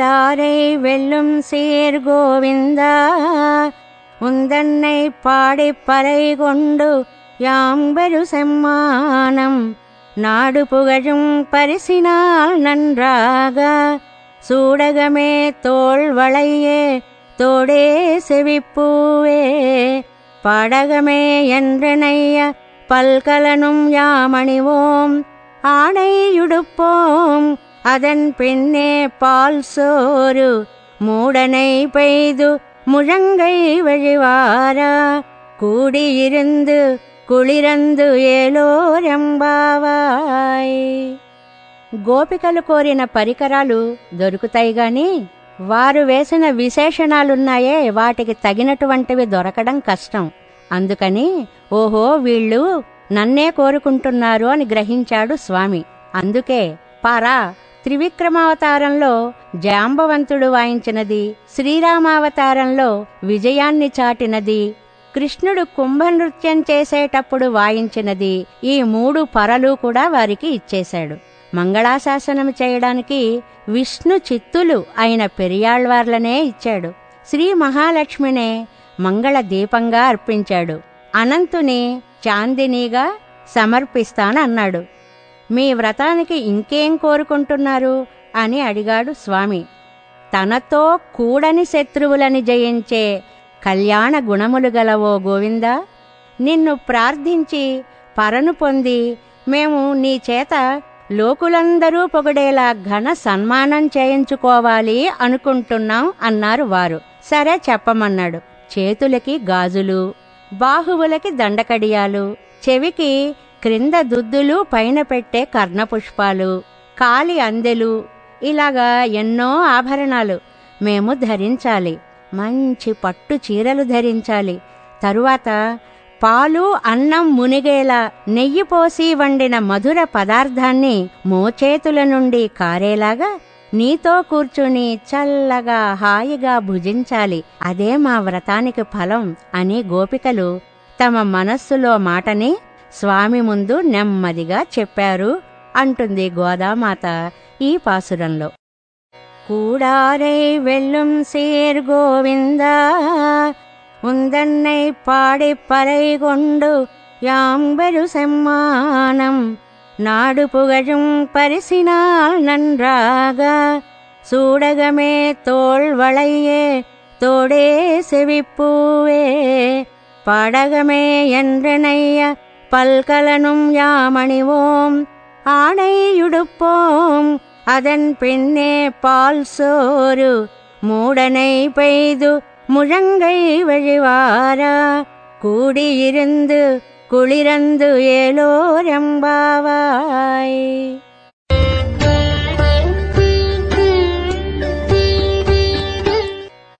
கூடாரை வெல்லும் சீர் கோவிந்தா உந்தன்னை பாடிப் பறை கொண்டு யாம்பெரு செம்மானம். நாடு புகழும் பரிசினால் நன்றாக சூடகமே தோல் வளையே தோடே செவிப்பூவே. படகமே என்றனைய பல்கலனும் யாமணிவோம் ஆணையுடுப்போம். அதன் பின்னே பால் சோறு மூடனை பெய்து முழங்கை வழிவாரா? கூடியிருந்து குளிரந்து ஏலோரெம்பாவாய் గోపికలు కోరిన పరికరాలు దొరుకుతాయి గాని వారు వేసిన విశేషణాలున్నాయే వాటికి తగినటువంటివి దొరకడం కష్టం. అందుకని ఓహో వీళ్ళు నన్నే కోరుకుంటున్నారు అని గ్రహించాడు స్వామి. అందుకే పారా త్రివిక్రమావతారంలో జాంబవంతుడు వాయించినది శ్రీరామావతారంలో విజయాన్ని చాటినది కృష్ణుడు కుంభనృత్యం చేసేటప్పుడు వాయించినది ఈ మూడు పరలు కూడా వారికి ఇచ్చేశాడు. మంగళాశాసనం చేయడానికి విష్ణు చిత్తులు అయిన పెరియాళ్వార్లనే ఇచ్చాడు. శ్రీ మహాలక్ష్మినే మంగళ దీపంగా అర్పించాడు. అనంతుని చాందినీగా సమర్పిస్తానన్నాడు. మీ వ్రతానికి ఇంకేం కోరుకుంటున్నారు? అని అడిగాడు స్వామి. తనతో కూడని శత్రువులని జయించే కళ్యాణ గుణములు గలవో గోవిందా నిన్ను ప్రార్థించి పరను పొంది మేము నీ చేత లోకులందరూ పొగడేలా ఘన సన్మానం చేయించుకోవాలి అనుకుంటున్నాం అన్నారు వారు. సరే చెప్పమన్నాడు. చేతులకి గాజులు బాహువులకి దండకడియాలు చెవికి క్రింద దుద్దులు పైన పెట్టే కర్ణపుష్పాలు కాలి అందెలు ఇలాగా ఎన్నో ఆభరణాలు మేము ధరించాలి. మంచి పట్టు చీరలు ధరించాలి. తరువాత పాలు అన్నం మునిగేలా నెయ్యి పోసి వండిన మధుర పదార్థాన్ని మోచేతుల నుండి కారేలాగా నీతో కూర్చుని చల్లగా హాయిగా భుజించాలి. అదే మా వ్రతానికి ఫలం అని గోపికలు తమ మనస్సులో మాటని స్వామి ముందు నెమ్మదిగా చెప్పారు అంటుంది గోదామాత ఈ పాసురంలో கூடாரை வெல்லும் சீர் கோவிந்தா உந்தன்னை பாடிப் பறை கொண்டு யாம்பெரு செம்மானம் நாடு புகழும் பரிசினால் நன்றாக சூடகமே தோள் வளையே தோடே செவிப்பூவே பாடகமே என்றனைய பல்கலனும் யாமணிவோம். ஆணையுடுப்போம் அதன் பின்னே பால் சோறு. மூடனை பெய்து முழங்கை வழிவாரா. கூடியிருந்து குளிரந்து ஏலோரம்பாவாய்